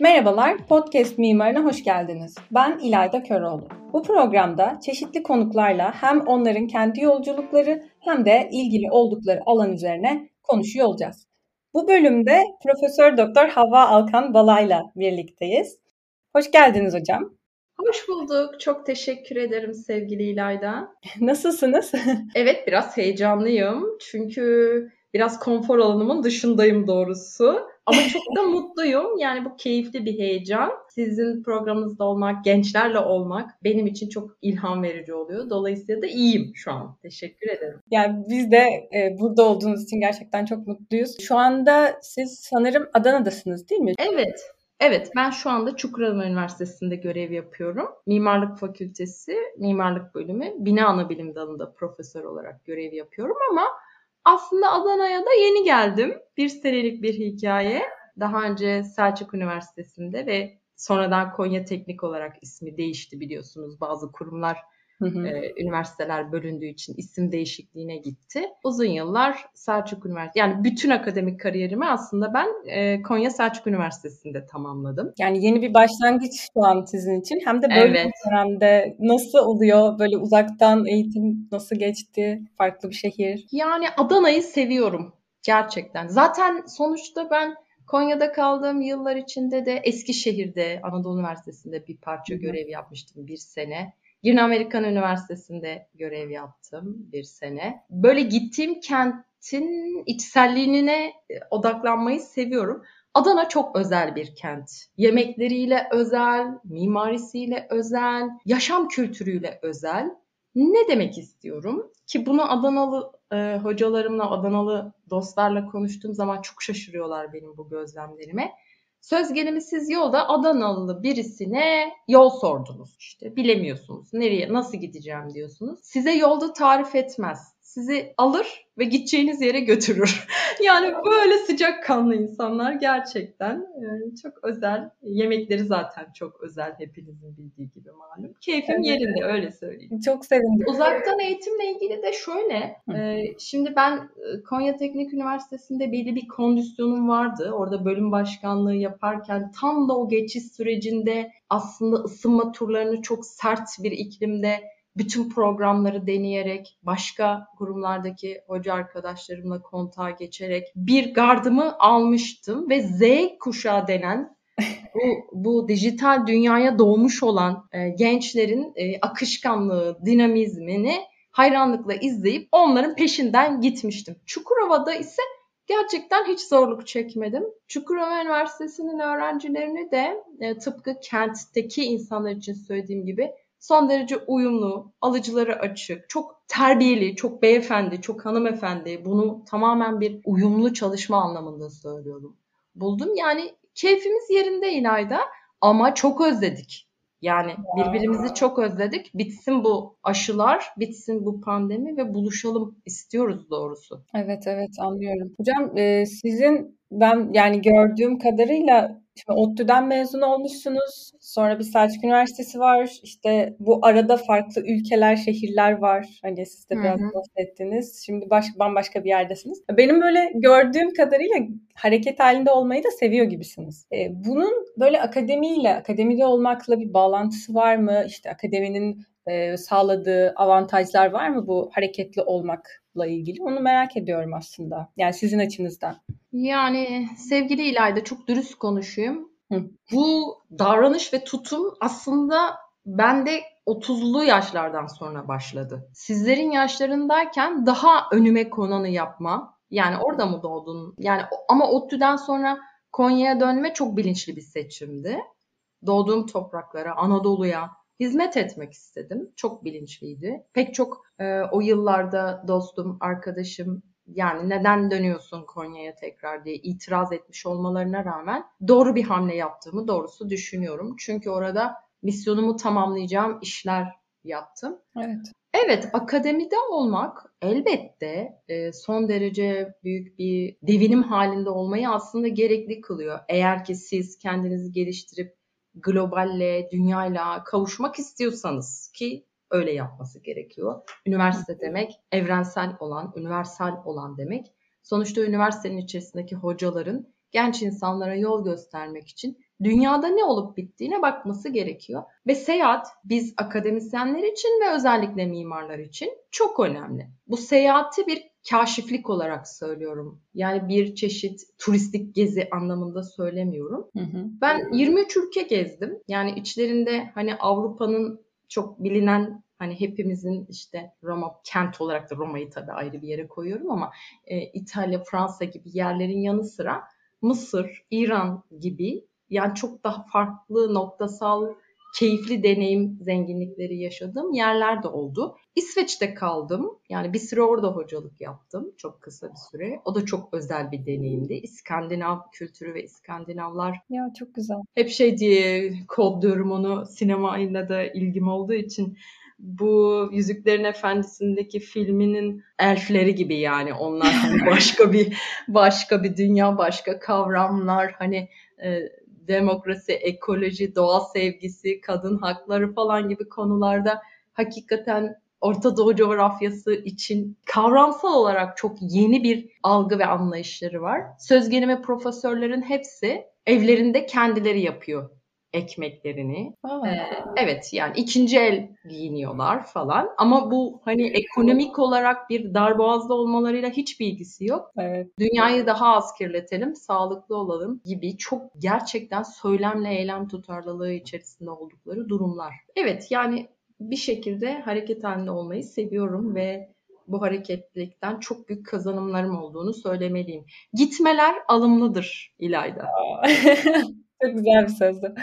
Merhabalar, Podcast Mimarına hoş geldiniz. Ben İlayda Köroğlu. Bu programda çeşitli konuklarla hem onların kendi yolculukları hem de ilgili oldukları alan üzerine konuşuyor olacağız. Bu bölümde Profesör Doktor Hava Alkan Balay'la birlikteyiz. Hoş geldiniz hocam. Hoş bulduk. Çok teşekkür ederim sevgili İlayda. Nasılsınız? evet biraz heyecanlıyım. Çünkü biraz konfor alanımın dışındayım doğrusu. Ama çok da mutluyum. Yani bu keyifli bir heyecan. Sizin programınızda olmak, gençlerle olmak benim için çok ilham verici oluyor. Dolayısıyla da iyiyim şu an. Teşekkür ederim. Yani biz de e, burada olduğunuz için gerçekten çok mutluyuz. Şu anda siz sanırım Adana'dasınız değil mi? Evet. Evet, ben şu anda Çukurova Üniversitesi'nde görev yapıyorum. Mimarlık Fakültesi, Mimarlık Bölümü, Bina Anabilim Dalı'nda profesör olarak görev yapıyorum ama aslında Adana'ya da yeni geldim. Bir senelik bir hikaye. Daha önce Selçuk Üniversitesi'nde ve sonradan Konya Teknik olarak ismi değişti biliyorsunuz. Bazı kurumlar Hı hı. E, üniversiteler bölündüğü için isim değişikliğine gitti. Uzun yıllar Selçuk Üniversitesi, yani bütün akademik kariyerimi aslında ben e, Konya Selçuk Üniversitesi'nde tamamladım. Yani yeni bir başlangıç şu an sizin için. Hem de böyle evet. bir dönemde nasıl oluyor? Böyle uzaktan eğitim nasıl geçti? Farklı bir şehir. Yani Adana'yı seviyorum gerçekten. Zaten sonuçta ben Konya'da kaldığım yıllar içinde de Eskişehir'de Anadolu Üniversitesi'nde bir parça görev yapmıştım bir sene. Yine Amerikan Üniversitesi'nde görev yaptım bir sene. Böyle gittiğim kentin içselliğine e, odaklanmayı seviyorum. Adana çok özel bir kent. Yemekleriyle özel, mimarisiyle özel, yaşam kültürüyle özel. Ne demek istiyorum? Ki bunu Adanalı e, hocalarımla, Adanalı dostlarla konuştuğum zaman çok şaşırıyorlar benim bu gözlemlerime. Söz gelimi siz yolda Adanalı birisine yol sordunuz. İşte bilemiyorsunuz. Nereye, nasıl gideceğim diyorsunuz. Size yolda tarif etmez sizi alır ve gideceğiniz yere götürür. yani böyle sıcak kanlı insanlar gerçekten e, çok özel. Yemekleri zaten çok özel hepinizin bildiği gibi malum. Keyfim evet. yerinde öyle söyleyeyim. Çok sevindim. Uzaktan eğitimle ilgili de şöyle. E, şimdi ben e, Konya Teknik Üniversitesi'nde belli bir kondisyonum vardı. Orada bölüm başkanlığı yaparken tam da o geçiş sürecinde aslında ısınma turlarını çok sert bir iklimde bütün programları deneyerek, başka kurumlardaki hoca arkadaşlarımla kontağa geçerek bir gardımı almıştım ve Z kuşağı denen bu, bu dijital dünyaya doğmuş olan e, gençlerin e, akışkanlığı, dinamizmini hayranlıkla izleyip onların peşinden gitmiştim. Çukurova'da ise gerçekten hiç zorluk çekmedim. Çukurova Üniversitesi'nin öğrencilerini de e, tıpkı kentteki insanlar için söylediğim gibi son derece uyumlu, alıcıları açık, çok terbiyeli, çok beyefendi, çok hanımefendi. Bunu tamamen bir uyumlu çalışma anlamında söylüyorum. Buldum. Yani keyfimiz yerinde İlayda ama çok özledik. Yani birbirimizi çok özledik. Bitsin bu aşılar, bitsin bu pandemi ve buluşalım istiyoruz doğrusu. Evet evet anlıyorum. Hocam e, sizin ben yani gördüğüm kadarıyla Şimdi ODTÜ'den mezun olmuşsunuz. Sonra bir Selçuk Üniversitesi var. İşte bu arada farklı ülkeler, şehirler var. Hani siz de biraz bahsettiniz. Şimdi baş, bambaşka bir yerdesiniz. Benim böyle gördüğüm kadarıyla hareket halinde olmayı da seviyor gibisiniz. E, bunun böyle akademiyle, akademide olmakla bir bağlantısı var mı? İşte akademinin e, sağladığı avantajlar var mı bu hareketli olmakla ilgili? Onu merak ediyorum aslında. Yani sizin açınızdan. Yani sevgili İlayda çok dürüst konuşayım. Hı. Bu davranış ve tutum aslında bende 30'lu yaşlardan sonra başladı. Sizlerin yaşlarındayken daha önüme konanı yapma. Yani orada mı doğdun? Yani ama ODTÜ'den sonra Konya'ya dönme çok bilinçli bir seçimdi. Doğduğum topraklara, Anadolu'ya hizmet etmek istedim. Çok bilinçliydi. Pek çok e, o yıllarda dostum, arkadaşım yani neden dönüyorsun Konya'ya tekrar diye itiraz etmiş olmalarına rağmen doğru bir hamle yaptığımı doğrusu düşünüyorum. Çünkü orada misyonumu tamamlayacağım işler yaptım. Evet. Evet, akademide olmak elbette e, son derece büyük bir devinim halinde olmayı aslında gerekli kılıyor. Eğer ki siz kendinizi geliştirip globalle, dünyayla kavuşmak istiyorsanız ki öyle yapması gerekiyor. Üniversite demek evrensel olan, universal olan demek. Sonuçta üniversitenin içerisindeki hocaların genç insanlara yol göstermek için dünyada ne olup bittiğine bakması gerekiyor. Ve seyahat biz akademisyenler için ve özellikle mimarlar için çok önemli. Bu seyahati bir kaşiflik olarak söylüyorum. Yani bir çeşit turistik gezi anlamında söylemiyorum. Hı hı. Ben 23 ülke gezdim. Yani içlerinde hani Avrupa'nın çok bilinen hani hepimizin işte Roma kent olarak da Roma'yı tabii ayrı bir yere koyuyorum ama e, İtalya, Fransa gibi yerlerin yanı sıra Mısır, İran gibi yani çok daha farklı noktasal keyifli deneyim zenginlikleri yaşadığım yerler de oldu. İsveç'te kaldım. Yani bir süre orada hocalık yaptım. Çok kısa bir süre. O da çok özel bir deneyimdi. İskandinav kültürü ve İskandinavlar. Ya çok güzel. Hep şey diye kodluyorum onu sinemayla da ilgim olduğu için bu Yüzüklerin Efendisi'ndeki filminin elfleri gibi yani onlar hani başka bir başka bir dünya, başka kavramlar hani e, demokrasi, ekoloji, doğa sevgisi, kadın hakları falan gibi konularda hakikaten Orta Doğu coğrafyası için kavramsal olarak çok yeni bir algı ve anlayışları var. Söz gelimi profesörlerin hepsi evlerinde kendileri yapıyor ekmeklerini. Ee, evet yani ikinci el giyiniyorlar falan ama bu hani ekonomik olarak bir darboğazda olmalarıyla hiç bilgisi yok. Evet. Dünyayı daha az kirletelim, sağlıklı olalım gibi çok gerçekten söylemle eylem tutarlılığı içerisinde oldukları durumlar. Evet yani bir şekilde hareket halinde olmayı seviyorum ve bu hareketlilikten çok büyük kazanımlarım olduğunu söylemeliyim. Gitmeler alımlıdır İlayda. Çok güzel bir sözdü.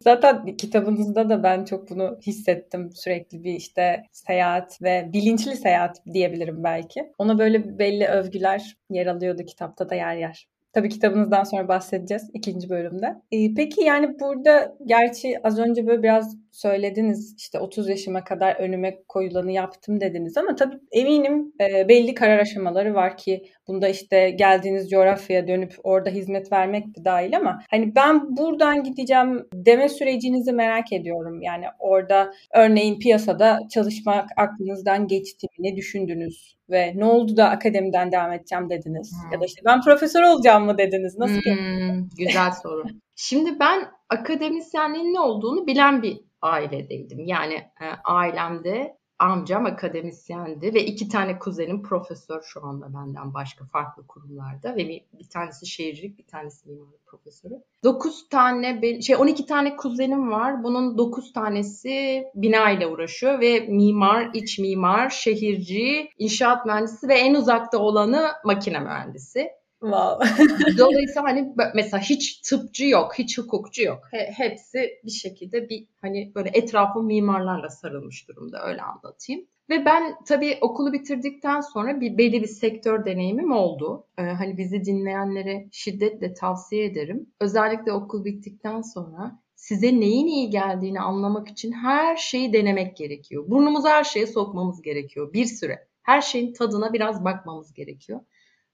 Zaten kitabınızda da ben çok bunu hissettim. Sürekli bir işte seyahat ve bilinçli seyahat diyebilirim belki. Ona böyle belli övgüler yer alıyordu kitapta da yer yer. Tabii kitabınızdan sonra bahsedeceğiz ikinci bölümde. Ee, peki yani burada gerçi az önce böyle biraz söylediniz işte 30 yaşıma kadar önüme koyulanı yaptım dediniz ama tabii eminim e, belli karar aşamaları var ki bunda işte geldiğiniz coğrafyaya dönüp orada hizmet vermek de dahil ama hani ben buradan gideceğim deme sürecinizi merak ediyorum. Yani orada örneğin piyasada çalışmak aklınızdan geçti mi? Ne düşündünüz? Ve ne oldu da akademiden devam edeceğim dediniz? Hmm. Ya da işte ben profesör olacağım mı dediniz? Nasıl hmm, Güzel soru. Şimdi ben akademisyenliğin ne olduğunu bilen bir ailedeydim. Yani e, ailemde amcam akademisyendi ve iki tane kuzenim profesör şu anda benden başka farklı kurumlarda ve bir, bir tanesi şehircilik bir tanesi mimarlık profesörü. Dokuz tane şey 12 tane kuzenim var. Bunun dokuz tanesi bina ile uğraşıyor ve mimar, iç mimar, şehirci, inşaat mühendisi ve en uzakta olanı makine mühendisi. Wow. Dolayısıyla hani mesela hiç tıpçı yok, hiç hukukçu yok. He, hepsi bir şekilde bir hani böyle etrafı mimarlarla sarılmış durumda öyle anlatayım. Ve ben tabii okulu bitirdikten sonra bir belli bir sektör deneyimim oldu. Ee, hani bizi dinleyenlere şiddetle tavsiye ederim. Özellikle okul bittikten sonra size neyin iyi geldiğini anlamak için her şeyi denemek gerekiyor. Burnumuzu her şeye sokmamız gerekiyor bir süre. Her şeyin tadına biraz bakmamız gerekiyor.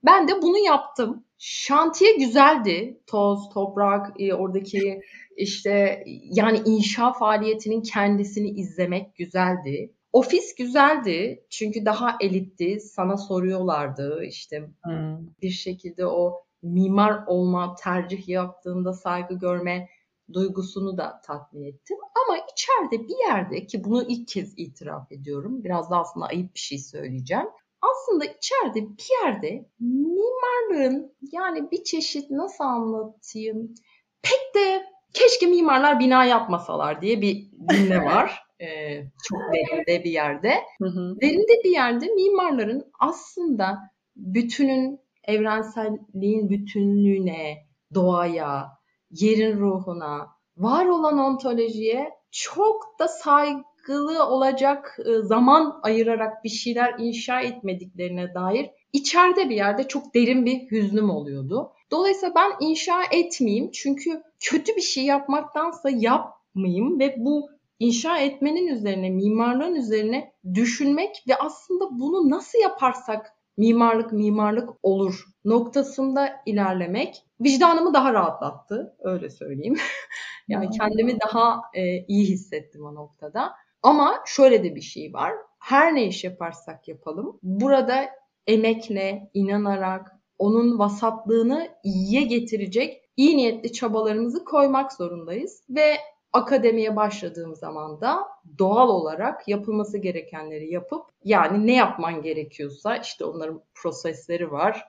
Ben de bunu yaptım. Şantiye güzeldi. Toz, toprak, e, oradaki işte yani inşa faaliyetinin kendisini izlemek güzeldi. Ofis güzeldi çünkü daha elitti. Sana soruyorlardı işte hmm. bir şekilde o mimar olma tercih yaptığında saygı görme duygusunu da tatmin ettim. Ama içeride bir yerde ki bunu ilk kez itiraf ediyorum. Biraz da aslında ayıp bir şey söyleyeceğim aslında içeride bir yerde mimarlığın yani bir çeşit nasıl anlatayım pek de keşke mimarlar bina yapmasalar diye bir dinle var. Ee, çok derinde bir yerde. Hı hı. Derinde bir yerde mimarların aslında bütünün evrenselliğin bütünlüğüne, doğaya, yerin ruhuna, var olan ontolojiye çok da saygı katkılı olacak e, zaman ayırarak bir şeyler inşa etmediklerine dair içeride bir yerde çok derin bir hüznüm oluyordu. Dolayısıyla ben inşa etmeyeyim çünkü kötü bir şey yapmaktansa yapmayayım ve bu inşa etmenin üzerine, mimarlığın üzerine düşünmek ve aslında bunu nasıl yaparsak mimarlık mimarlık olur noktasında ilerlemek vicdanımı daha rahatlattı öyle söyleyeyim. yani kendimi daha e, iyi hissettim o noktada. Ama şöyle de bir şey var. Her ne iş yaparsak yapalım burada emekle, inanarak, onun vasatlığını iyiye getirecek iyi niyetli çabalarımızı koymak zorundayız ve akademiye başladığım zaman da doğal olarak yapılması gerekenleri yapıp yani ne yapman gerekiyorsa işte onların prosesleri var.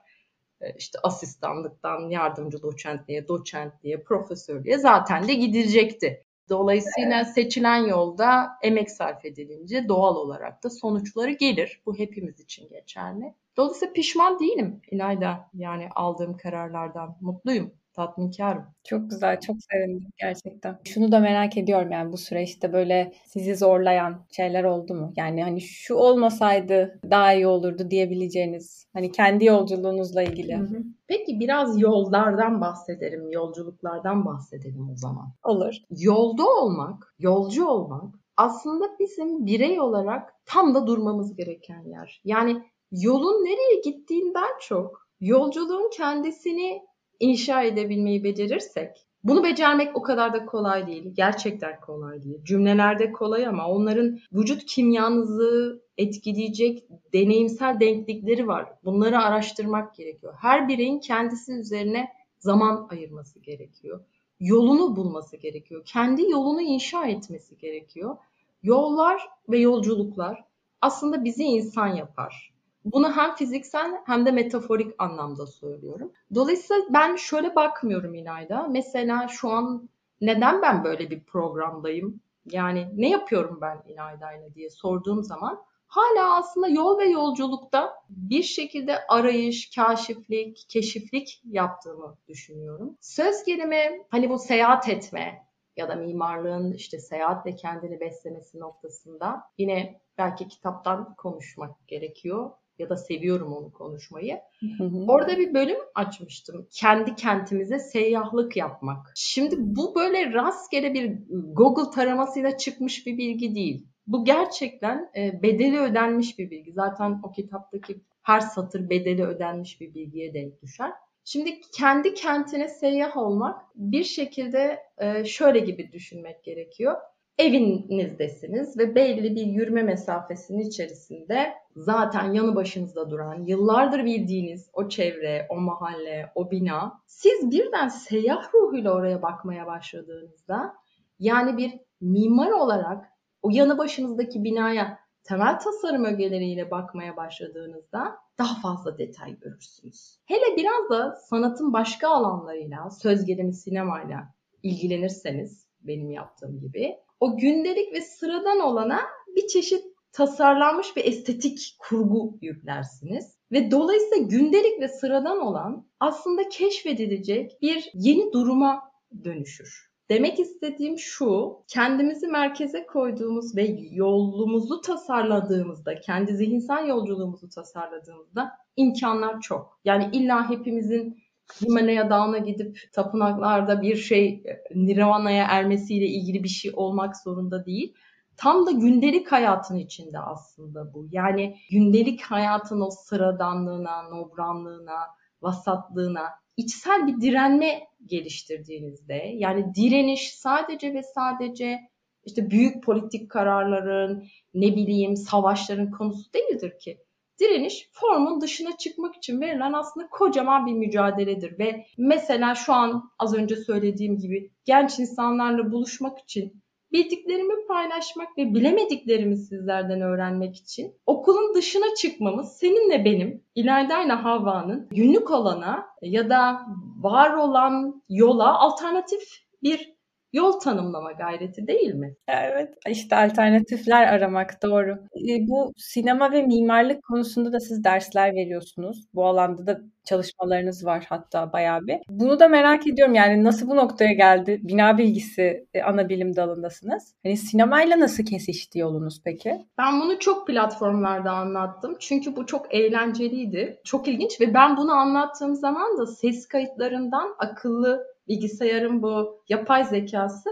E, işte asistanlıktan yardımcı doçentliğe, doçentliğe, profesörlüğe zaten de gidilecekti. Dolayısıyla seçilen yolda emek sarf edilince doğal olarak da sonuçları gelir. Bu hepimiz için geçerli. Dolayısıyla pişman değilim İlayda. Yani aldığım kararlardan mutluyum tatminkarım. Çok güzel, çok sevindim gerçekten. Şunu da merak ediyorum yani bu süreçte böyle sizi zorlayan şeyler oldu mu? Yani hani şu olmasaydı daha iyi olurdu diyebileceğiniz hani kendi yolculuğunuzla ilgili. Hı hı. Peki biraz yollardan bahsedelim, yolculuklardan bahsedelim o zaman. Olur. Yolda olmak, yolcu olmak aslında bizim birey olarak tam da durmamız gereken yer. Yani yolun nereye gittiğinden çok yolculuğun kendisini inşa edebilmeyi becerirsek bunu becermek o kadar da kolay değil. Gerçekten kolay değil. Cümlelerde kolay ama onların vücut kimyanızı etkileyecek deneyimsel denklikleri var. Bunları araştırmak gerekiyor. Her bireyin kendisi üzerine zaman ayırması gerekiyor. Yolunu bulması gerekiyor. Kendi yolunu inşa etmesi gerekiyor. Yollar ve yolculuklar aslında bizi insan yapar. Bunu hem fiziksel hem de metaforik anlamda söylüyorum. Dolayısıyla ben şöyle bakmıyorum İlayda. Mesela şu an neden ben böyle bir programdayım? Yani ne yapıyorum ben İlayda'yla diye sorduğum zaman hala aslında yol ve yolculukta bir şekilde arayış, kaşiflik, keşiflik yaptığımı düşünüyorum. Söz gelimi hani bu seyahat etme ya da mimarlığın işte seyahatle kendini beslemesi noktasında yine belki kitaptan konuşmak gerekiyor ya da seviyorum onu konuşmayı. Hı hı. Orada bir bölüm açmıştım. Kendi kentimize seyyahlık yapmak. Şimdi bu böyle rastgele bir Google taramasıyla çıkmış bir bilgi değil. Bu gerçekten e, bedeli ödenmiş bir bilgi. Zaten o kitaptaki her satır bedeli ödenmiş bir bilgiye denk düşer. Şimdi kendi kentine seyyah olmak bir şekilde e, şöyle gibi düşünmek gerekiyor evinizdesiniz ve belli bir yürüme mesafesinin içerisinde zaten yanı başınızda duran, yıllardır bildiğiniz o çevre, o mahalle, o bina, siz birden seyyah ruhuyla oraya bakmaya başladığınızda yani bir mimar olarak o yanı başınızdaki binaya temel tasarım ögeleriyle bakmaya başladığınızda daha fazla detay görürsünüz. Hele biraz da sanatın başka alanlarıyla, söz gelimi sinemayla ilgilenirseniz benim yaptığım gibi o gündelik ve sıradan olana bir çeşit tasarlanmış bir estetik kurgu yüklersiniz. Ve dolayısıyla gündelik ve sıradan olan aslında keşfedilecek bir yeni duruma dönüşür. Demek istediğim şu, kendimizi merkeze koyduğumuz ve yolumuzu tasarladığımızda, kendi zihinsel yolculuğumuzu tasarladığımızda imkanlar çok. Yani illa hepimizin Himalaya Dağı'na gidip tapınaklarda bir şey Nirvana'ya ermesiyle ilgili bir şey olmak zorunda değil. Tam da gündelik hayatın içinde aslında bu. Yani gündelik hayatın o sıradanlığına, nobranlığına, vasatlığına içsel bir direnme geliştirdiğinizde yani direniş sadece ve sadece işte büyük politik kararların, ne bileyim savaşların konusu değildir ki. Direniş formun dışına çıkmak için verilen aslında kocaman bir mücadeledir ve mesela şu an az önce söylediğim gibi genç insanlarla buluşmak için bildiklerimi paylaşmak ve bilemediklerimi sizlerden öğrenmek için okulun dışına çıkmamız seninle benim İlayda'yla Havva'nın günlük olana ya da var olan yola alternatif bir yol tanımlama gayreti değil mi? Evet, işte alternatifler aramak doğru. E, bu sinema ve mimarlık konusunda da siz dersler veriyorsunuz. Bu alanda da çalışmalarınız var hatta bayağı bir. Bunu da merak ediyorum yani nasıl bu noktaya geldi? Bina bilgisi e, ana bilim dalındasınız. Hani sinemayla nasıl kesişti yolunuz peki? Ben bunu çok platformlarda anlattım. Çünkü bu çok eğlenceliydi. Çok ilginç ve ben bunu anlattığım zaman da ses kayıtlarından akıllı bilgisayarın bu yapay zekası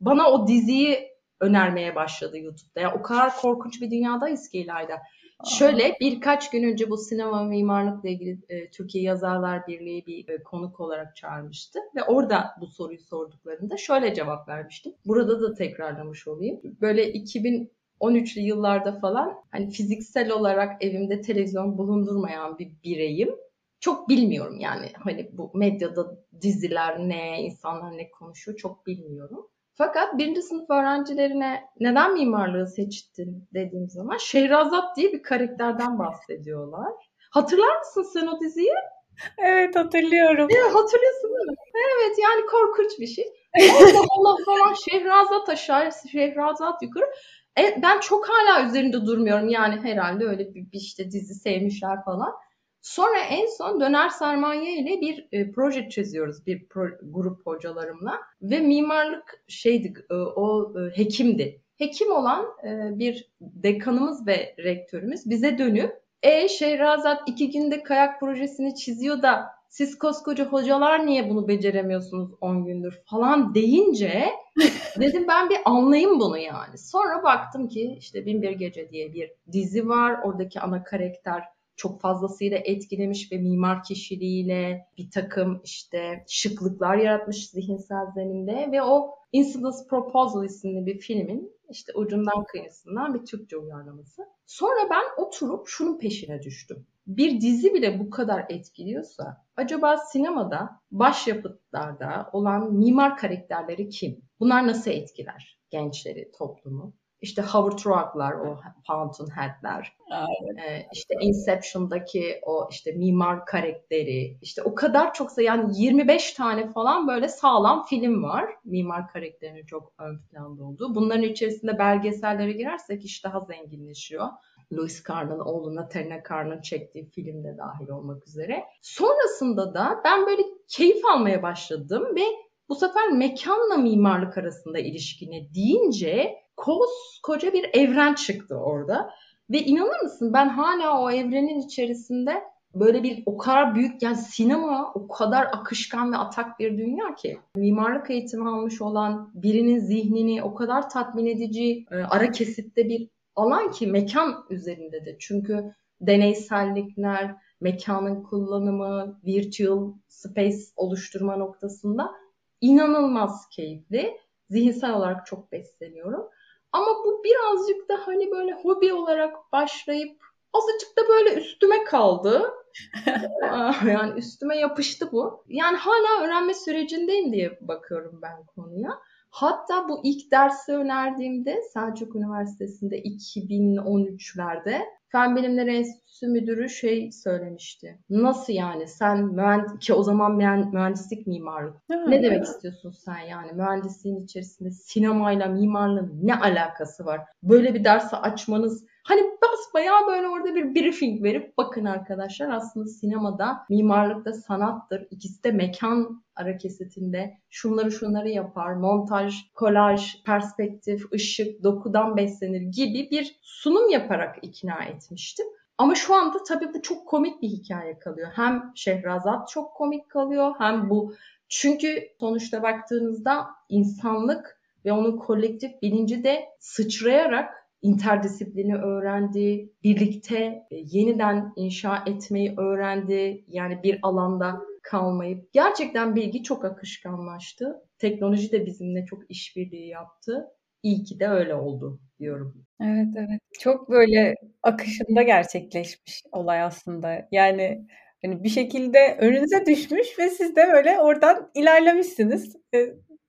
bana o diziyi önermeye başladı YouTube'da. Yani o kadar korkunç bir dünyadayız ki İlayda. Şöyle birkaç gün önce bu sinema mimarlıkla ilgili e, Türkiye Yazarlar Birliği bir e, konuk olarak çağırmıştı ve orada bu soruyu sorduklarında şöyle cevap vermiştim. Burada da tekrarlamış olayım. Böyle 2013'lü yıllarda falan hani fiziksel olarak evimde televizyon bulundurmayan bir bireyim çok bilmiyorum yani hani bu medyada diziler ne, insanlar ne konuşuyor çok bilmiyorum. Fakat birinci sınıf öğrencilerine neden mimarlığı seçtin dediğim zaman Şehrazat diye bir karakterden bahsediyorlar. Hatırlar mısın sen o diziyi? Evet hatırlıyorum. Evet, hatırlıyorsun değil mi? Evet yani korkunç bir şey. Allah Allah falan Şehrazat aşağı, Şehrazat yukarı. E, ben çok hala üzerinde durmuyorum. Yani herhalde öyle bir, bir işte dizi sevmişler falan. Sonra en son döner sermaye ile bir e, proje çiziyoruz bir pro, grup hocalarımla ve mimarlık şeydi e, o e, hekimdi. Hekim olan e, bir dekanımız ve rektörümüz bize dönüp e Şehrazat iki günde kayak projesini çiziyor da siz koskoca hocalar niye bunu beceremiyorsunuz 10 gündür falan deyince dedim ben bir anlayayım bunu yani. Sonra baktım ki işte Binbir Gece diye bir dizi var. Oradaki ana karakter çok fazlasıyla etkilemiş ve mimar kişiliğiyle bir takım işte şıklıklar yaratmış zihinsel zeminde ve o Incident's Proposal isimli bir filmin işte ucundan kıyısından bir Türkçe uyarlaması. Sonra ben oturup şunun peşine düştüm. Bir dizi bile bu kadar etkiliyorsa acaba sinemada başyapıtlarda olan mimar karakterleri kim? Bunlar nasıl etkiler gençleri, toplumu? İşte Howard Roark'lar, o Fountainhead'ler, ee, işte Inception'daki o işte mimar karakteri, işte o kadar çoksa yani 25 tane falan böyle sağlam film var. Mimar karakterinin çok ön planda olduğu. Bunların içerisinde belgesellere girersek iş daha zenginleşiyor. Louis Carn'ın oğlu Natalina Carn'ın çektiği film de dahil olmak üzere. Sonrasında da ben böyle keyif almaya başladım ve bu sefer mekanla mimarlık arasında ilişkini deyince koskoca bir evren çıktı orada. Ve inanır mısın ben hala o evrenin içerisinde böyle bir o kadar büyük yani sinema o kadar akışkan ve atak bir dünya ki mimarlık eğitimi almış olan birinin zihnini o kadar tatmin edici e, ara kesitte bir alan ki mekan üzerinde de çünkü deneysellikler, mekanın kullanımı, virtual space oluşturma noktasında inanılmaz keyifli. Zihinsel olarak çok besleniyorum. Ama bu birazcık da hani böyle hobi olarak başlayıp azıcık da böyle üstüme kaldı. yani üstüme yapıştı bu. Yani hala öğrenme sürecindeyim diye bakıyorum ben konuya. Hatta bu ilk dersi önerdiğimde Selçuk Üniversitesi'nde 2013'lerde Fen Bilimleri Enstitüsü Müdürü şey söylemişti. Nasıl yani sen mühend ki o zaman mühendislik mimarlık. Ha, ne demek istiyorsun sen yani mühendisliğin içerisinde sinemayla mimarlığın ne alakası var? Böyle bir dersi açmanız Hani basbayağı böyle orada bir briefing verip bakın arkadaşlar aslında sinemada mimarlıkta sanattır. İkisi de mekan ara kesitinde şunları şunları yapar. Montaj, kolaj, perspektif, ışık, dokudan beslenir gibi bir sunum yaparak ikna etmiştim. Ama şu anda tabii bu çok komik bir hikaye kalıyor. Hem Şehrazat çok komik kalıyor hem bu çünkü sonuçta baktığınızda insanlık ve onun kolektif bilinci de sıçrayarak interdisiplini öğrendi, birlikte e, yeniden inşa etmeyi öğrendi. Yani bir alanda kalmayıp gerçekten bilgi çok akışkanlaştı. Teknoloji de bizimle çok işbirliği yaptı. İyi ki de öyle oldu diyorum. Evet evet. Çok böyle akışında gerçekleşmiş olay aslında. Yani hani bir şekilde önünüze düşmüş ve siz de böyle oradan ilerlemişsiniz.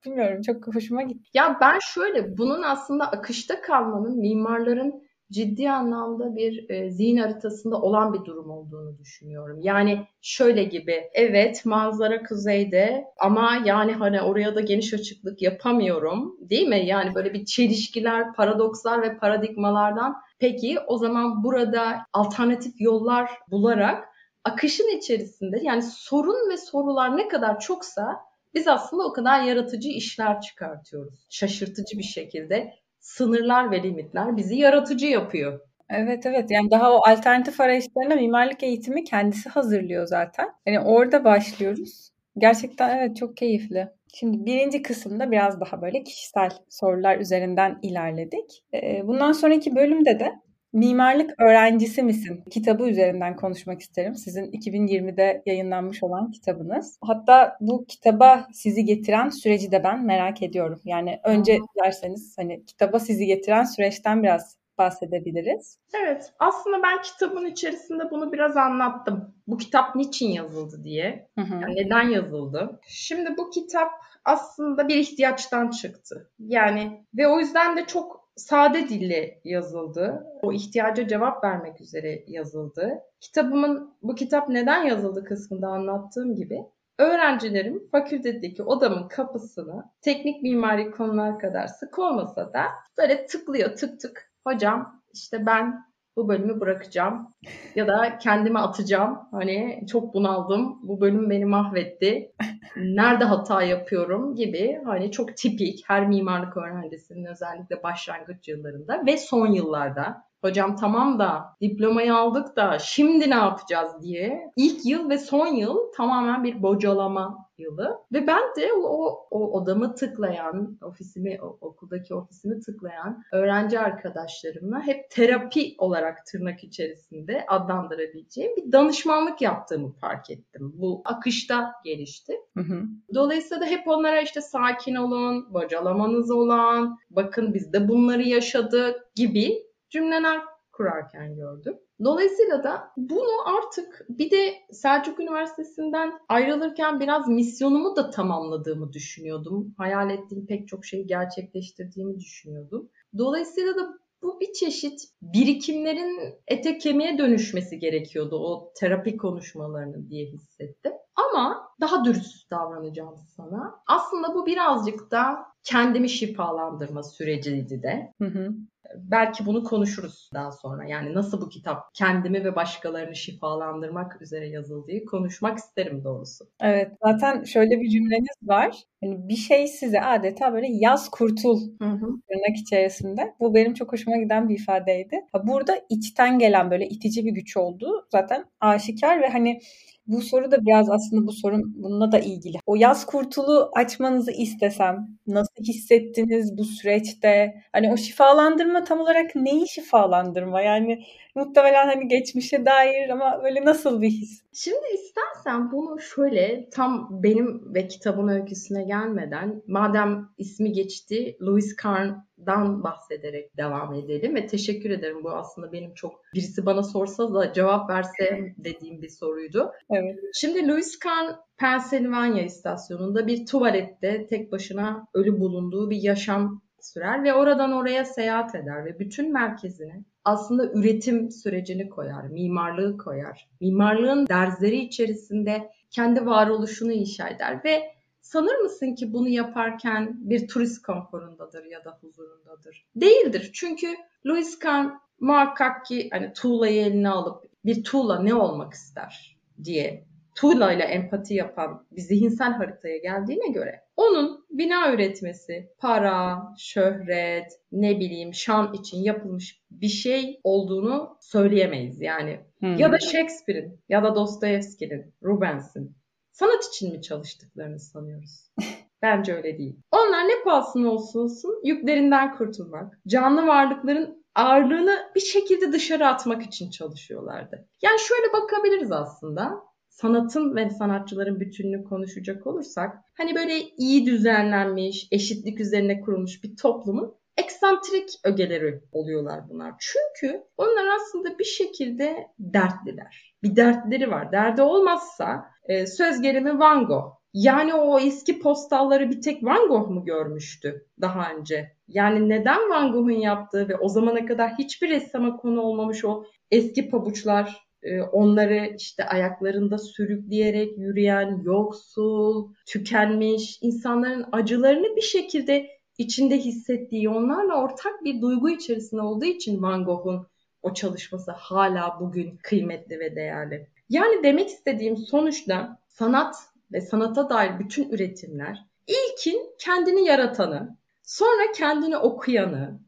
Bilmiyorum çok hoşuma gitti. Ya ben şöyle bunun aslında akışta kalmanın mimarların ciddi anlamda bir e, zihin haritasında olan bir durum olduğunu düşünüyorum. Yani şöyle gibi evet manzara kuzeyde ama yani hani oraya da geniş açıklık yapamıyorum değil mi? Yani böyle bir çelişkiler, paradokslar ve paradigmalardan peki o zaman burada alternatif yollar bularak akışın içerisinde yani sorun ve sorular ne kadar çoksa biz aslında o kadar yaratıcı işler çıkartıyoruz. Şaşırtıcı bir şekilde sınırlar ve limitler bizi yaratıcı yapıyor. Evet evet yani daha o alternatif arayışlarına mimarlık eğitimi kendisi hazırlıyor zaten. Yani orada başlıyoruz. Gerçekten evet çok keyifli. Şimdi birinci kısımda biraz daha böyle kişisel sorular üzerinden ilerledik. Bundan sonraki bölümde de Mimarlık öğrencisi misin? Kitabı üzerinden konuşmak isterim. Sizin 2020'de yayınlanmış olan kitabınız. Hatta bu kitaba sizi getiren süreci de ben merak ediyorum. Yani önce derseniz hani kitaba sizi getiren süreçten biraz bahsedebiliriz. Evet, aslında ben kitabın içerisinde bunu biraz anlattım. Bu kitap niçin yazıldı diye, hı hı. Yani neden yazıldı. Şimdi bu kitap aslında bir ihtiyaçtan çıktı. Yani ve o yüzden de çok sade dille yazıldı. O ihtiyaca cevap vermek üzere yazıldı. Kitabımın bu kitap neden yazıldı kısmında anlattığım gibi öğrencilerim fakültedeki odamın kapısını teknik mimari konular kadar sık olmasa da böyle tıklıyor tık tık. Hocam işte ben bu bölümü bırakacağım ya da kendime atacağım. Hani çok bunaldım. Bu bölüm beni mahvetti. Nerede hata yapıyorum gibi hani çok tipik her mimarlık öğrencisinin özellikle başlangıç yıllarında ve son yıllarda hocam tamam da diplomayı aldık da şimdi ne yapacağız diye ilk yıl ve son yıl tamamen bir bocalama yılı ve ben de o, o odamı tıklayan, ofisimi, o, okuldaki ofisimi tıklayan öğrenci arkadaşlarımla hep terapi olarak tırnak içerisinde adlandırabileceğim bir danışmanlık yaptığımı fark ettim. Bu akışta gelişti. Hı hı. Dolayısıyla da hep onlara işte sakin olun, bocalamanız olan, bakın biz de bunları yaşadık gibi cümleler kurarken gördüm. Dolayısıyla da bunu artık bir de Selçuk Üniversitesi'nden ayrılırken biraz misyonumu da tamamladığımı düşünüyordum. Hayal ettiğim pek çok şeyi gerçekleştirdiğimi düşünüyordum. Dolayısıyla da bu bir çeşit birikimlerin ete kemiğe dönüşmesi gerekiyordu o terapi konuşmalarını diye hissettim. Ama daha dürüst davranacağım sana. Aslında bu birazcık da kendimi şifalandırma süreciydi de. Hı hı belki bunu konuşuruz daha sonra. Yani nasıl bu kitap kendimi ve başkalarını şifalandırmak üzere yazıldığı konuşmak isterim doğrusu. Evet zaten şöyle bir cümleniz var. Yani bir şey size adeta böyle yaz kurtul tırnak içerisinde. Bu benim çok hoşuma giden bir ifadeydi. Burada içten gelen böyle itici bir güç oldu. Zaten aşikar ve hani bu soru da biraz aslında bu sorun bununla da ilgili. O yaz kurtulu açmanızı istesem nasıl hissettiniz bu süreçte? Hani o şifalandırma tam olarak neyi şifalandırma? Yani muhtemelen hani geçmişe dair ama böyle nasıl bir his? Şimdi istersen bunu şöyle tam benim ve kitabın öyküsüne gelmeden madem ismi geçti Louis Carn'dan bahsederek devam edelim ve teşekkür ederim. Bu aslında benim çok birisi bana sorsa da cevap verse dediğim bir soruydu. Evet. Şimdi Louis Carn Pennsylvania istasyonunda bir tuvalette tek başına ölü bulunduğu bir yaşam sürer ve oradan oraya seyahat eder ve bütün merkezini aslında üretim sürecini koyar, mimarlığı koyar. Mimarlığın derzleri içerisinde kendi varoluşunu inşa eder ve sanır mısın ki bunu yaparken bir turist konforundadır ya da huzurundadır? Değildir. Çünkü Louis Kahn muhakkak ki hani tuğlayı eline alıp bir tuğla ne olmak ister diye tuğla ile empati yapan bir zihinsel haritaya geldiğine göre onun bina üretmesi, para, şöhret, ne bileyim şan için yapılmış bir şey olduğunu söyleyemeyiz yani. Hmm. Ya da Shakespeare'in ya da Dostoyevski'nin, Rubens'in sanat için mi çalıştıklarını sanıyoruz? Bence öyle değil. Onlar ne pahasına olsun olsun yüklerinden kurtulmak, canlı varlıkların ağırlığını bir şekilde dışarı atmak için çalışıyorlardı. Yani şöyle bakabiliriz aslında sanatın ve sanatçıların bütününü konuşacak olursak hani böyle iyi düzenlenmiş, eşitlik üzerine kurulmuş bir toplumun eksantrik ögeleri oluyorlar bunlar. Çünkü onlar aslında bir şekilde dertliler. Bir dertleri var. Derdi olmazsa e, söz gelimi Van Gogh. Yani o eski postalları bir tek Van Gogh mu görmüştü daha önce? Yani neden Van Gogh'un yaptığı ve o zamana kadar hiçbir ressama konu olmamış o eski pabuçlar onları işte ayaklarında sürükleyerek yürüyen yoksul, tükenmiş insanların acılarını bir şekilde içinde hissettiği, onlarla ortak bir duygu içerisinde olduğu için Van Gogh'un o çalışması hala bugün kıymetli ve değerli. Yani demek istediğim sonuçta sanat ve sanata dair bütün üretimler ilkin kendini yaratanı, sonra kendini okuyanı,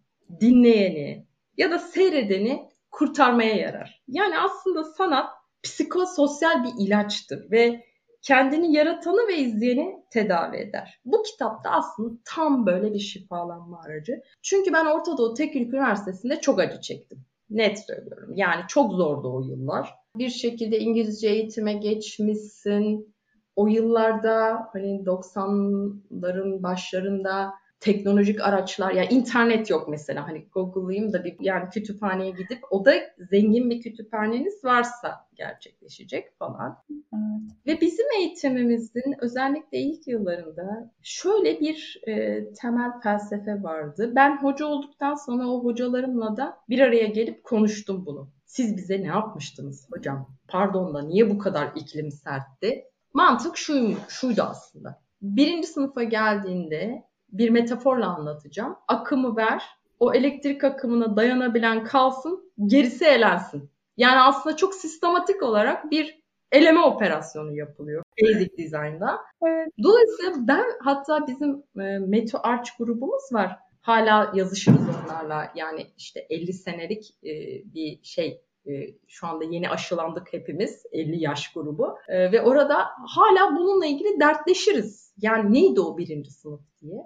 dinleyeni ya da seyredeni kurtarmaya yarar. Yani aslında sanat psikososyal bir ilaçtır ve kendini yaratanı ve izleyeni tedavi eder. Bu kitapta aslında tam böyle bir şifalanma aracı. Çünkü ben Orta Doğu Teknik Üniversitesi'nde çok acı çektim. Net söylüyorum. Yani çok zordu o yıllar. Bir şekilde İngilizce eğitime geçmişsin. O yıllarda hani 90'ların başlarında teknolojik araçlar yani internet yok mesela hani Google'layım da bir yani kütüphaneye gidip o da zengin bir kütüphaneniz varsa gerçekleşecek falan. Evet. Ve bizim eğitimimizin özellikle ilk yıllarında şöyle bir e, temel felsefe vardı. Ben hoca olduktan sonra o hocalarımla da bir araya gelip konuştum bunu. Siz bize ne yapmıştınız hocam? Pardon da niye bu kadar iklim sertti? Mantık şuydu, şuydu aslında. Birinci sınıfa geldiğinde bir metaforla anlatacağım. Akımı ver, o elektrik akımına dayanabilen kalsın, gerisi elensin. Yani aslında çok sistematik olarak bir eleme operasyonu yapılıyor Basic Design'da. Evet. Dolayısıyla ben hatta bizim e, Meto Arch grubumuz var. Hala yazışırız onlarla. Yani işte 50 senelik e, bir şey e, şu anda yeni aşılandık hepimiz 50 yaş grubu e, ve orada hala bununla ilgili dertleşiriz. Yani neydi o birinci sınıf diye.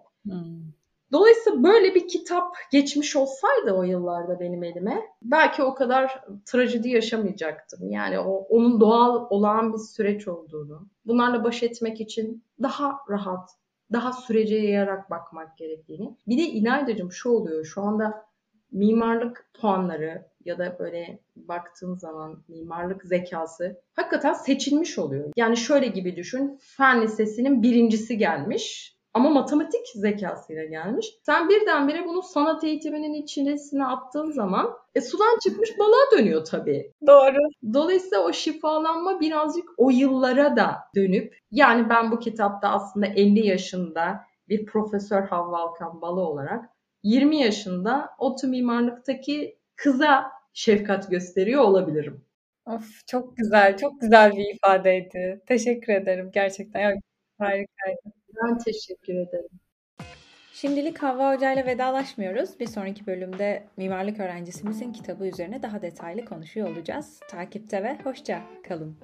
Dolayısıyla böyle bir kitap geçmiş olsaydı o yıllarda benim elime belki o kadar trajedi yaşamayacaktım. Yani o onun doğal olağan bir süreç olduğunu, bunlarla baş etmek için daha rahat, daha sürece yayarak bakmak gerektiğini. Bir de İlaydacığım şu oluyor şu anda mimarlık puanları ya da böyle baktığın zaman mimarlık zekası hakikaten seçilmiş oluyor. Yani şöyle gibi düşün, fen lisesinin birincisi gelmiş ama matematik zekasıyla gelmiş. Sen birdenbire bunu sanat eğitiminin içerisine attığın zaman e, sudan çıkmış balığa dönüyor tabii. Doğru. Dolayısıyla o şifalanma birazcık o yıllara da dönüp yani ben bu kitapta aslında 50 yaşında bir Profesör Havva Alkan Balı olarak 20 yaşında ODTÜ mimarlıktaki kıza şefkat gösteriyor olabilirim. Of çok güzel, çok güzel bir ifadeydi. Teşekkür ederim gerçekten. Harikaydı. Ben teşekkür ederim. Şimdilik Havva Hoca ile vedalaşmıyoruz. Bir sonraki bölümde mimarlık öğrencisimizin kitabı üzerine daha detaylı konuşuyor olacağız. Takipte ve hoşça kalın.